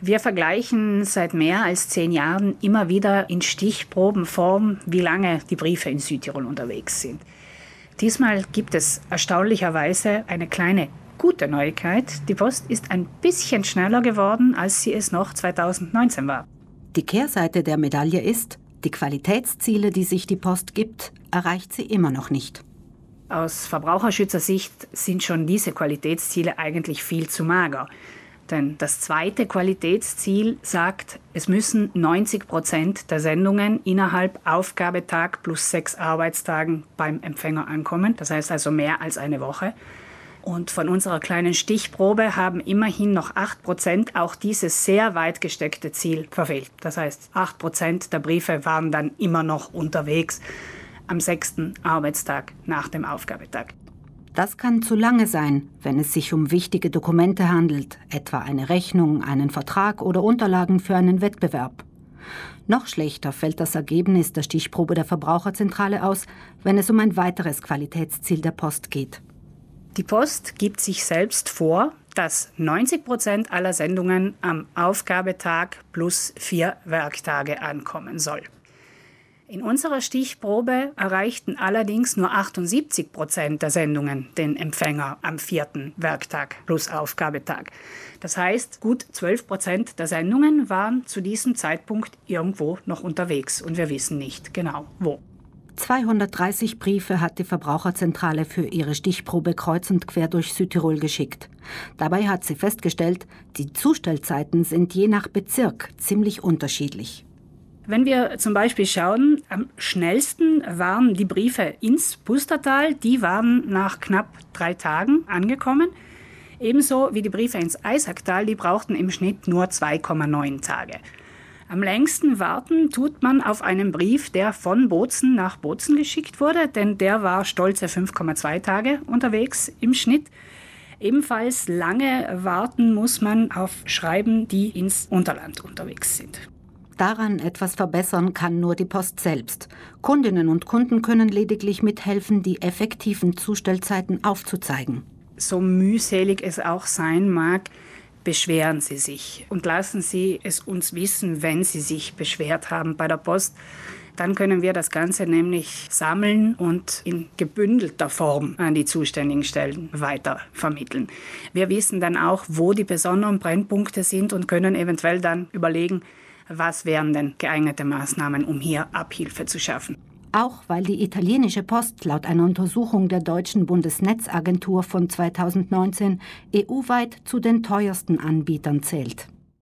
Wir vergleichen seit mehr als zehn Jahren immer wieder in Stichprobenform, wie lange die Briefe in Südtirol unterwegs sind. Diesmal gibt es erstaunlicherweise eine kleine gute Neuigkeit. Die Post ist ein bisschen schneller geworden, als sie es noch 2019 war. Die Kehrseite der Medaille ist, die Qualitätsziele, die sich die Post gibt, erreicht sie immer noch nicht. Aus Verbraucherschützersicht sind schon diese Qualitätsziele eigentlich viel zu mager. Denn das zweite Qualitätsziel sagt, es müssen 90 Prozent der Sendungen innerhalb Aufgabetag plus sechs Arbeitstagen beim Empfänger ankommen. Das heißt also mehr als eine Woche. Und von unserer kleinen Stichprobe haben immerhin noch 8 Prozent auch dieses sehr weit gesteckte Ziel verfehlt. Das heißt, 8 Prozent der Briefe waren dann immer noch unterwegs am sechsten Arbeitstag nach dem Aufgabetag. Das kann zu lange sein, wenn es sich um wichtige Dokumente handelt, etwa eine Rechnung, einen Vertrag oder Unterlagen für einen Wettbewerb. Noch schlechter fällt das Ergebnis der Stichprobe der Verbraucherzentrale aus, wenn es um ein weiteres Qualitätsziel der Post geht. Die Post gibt sich selbst vor, dass 90 Prozent aller Sendungen am Aufgabetag plus vier Werktage ankommen soll. In unserer Stichprobe erreichten allerdings nur 78 Prozent der Sendungen den Empfänger am vierten Werktag plus Aufgabetag. Das heißt, gut 12 Prozent der Sendungen waren zu diesem Zeitpunkt irgendwo noch unterwegs und wir wissen nicht genau wo. 230 Briefe hat die Verbraucherzentrale für ihre Stichprobe kreuz und quer durch Südtirol geschickt. Dabei hat sie festgestellt, die Zustellzeiten sind je nach Bezirk ziemlich unterschiedlich. Wenn wir zum Beispiel schauen, am schnellsten waren die Briefe ins Pustertal. Die waren nach knapp drei Tagen angekommen. Ebenso wie die Briefe ins Eisacktal, die brauchten im Schnitt nur 2,9 Tage. Am längsten warten tut man auf einen Brief, der von Bozen nach Bozen geschickt wurde, denn der war stolze 5,2 Tage unterwegs im Schnitt. Ebenfalls lange warten muss man auf Schreiben, die ins Unterland unterwegs sind. Daran etwas verbessern kann nur die Post selbst. Kundinnen und Kunden können lediglich mithelfen, die effektiven Zustellzeiten aufzuzeigen. So mühselig es auch sein mag, beschweren Sie sich und lassen Sie es uns wissen, wenn Sie sich beschwert haben bei der Post. Dann können wir das Ganze nämlich sammeln und in gebündelter Form an die zuständigen Stellen weiter vermitteln. Wir wissen dann auch, wo die besonderen Brennpunkte sind und können eventuell dann überlegen, was wären denn geeignete Maßnahmen, um hier Abhilfe zu schaffen. Auch weil die italienische Post laut einer Untersuchung der deutschen Bundesnetzagentur von 2019 EU-weit zu den teuersten Anbietern zählt.